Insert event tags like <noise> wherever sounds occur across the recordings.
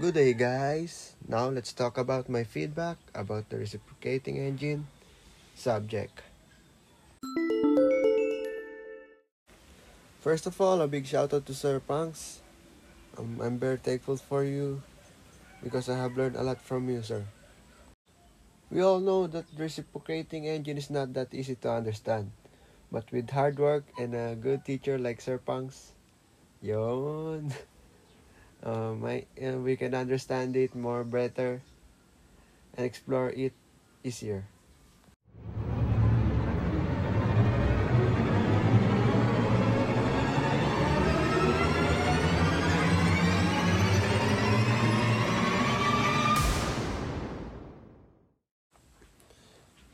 Good day, guys. Now let's talk about my feedback about the reciprocating engine subject. First of all, a big shout out to Sir Punks. Um, I'm very thankful for you because I have learned a lot from you, sir. We all know that reciprocating engine is not that easy to understand. But with hard work and a good teacher like Sir Punks, yon, <laughs> uh, my, uh, we can understand it more better and explore it easier.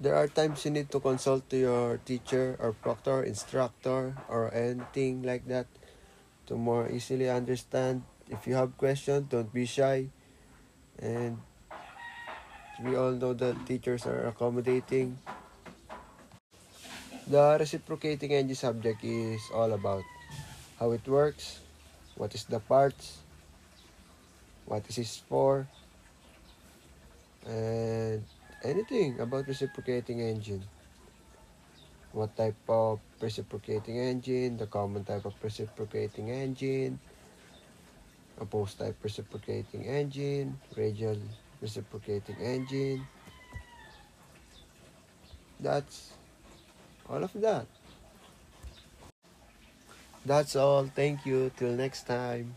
There are times you need to consult to your teacher or proctor, instructor, or anything like that to more easily understand. If you have questions, don't be shy. And we all know that teachers are accommodating. The reciprocating engine subject is all about how it works, what is the parts, what is it for, and anything about reciprocating engine. What type of reciprocating engine, the common type of reciprocating engine, opposed type reciprocating engine, radial reciprocating engine. That's all of that. That's all. Thank you. Till next time.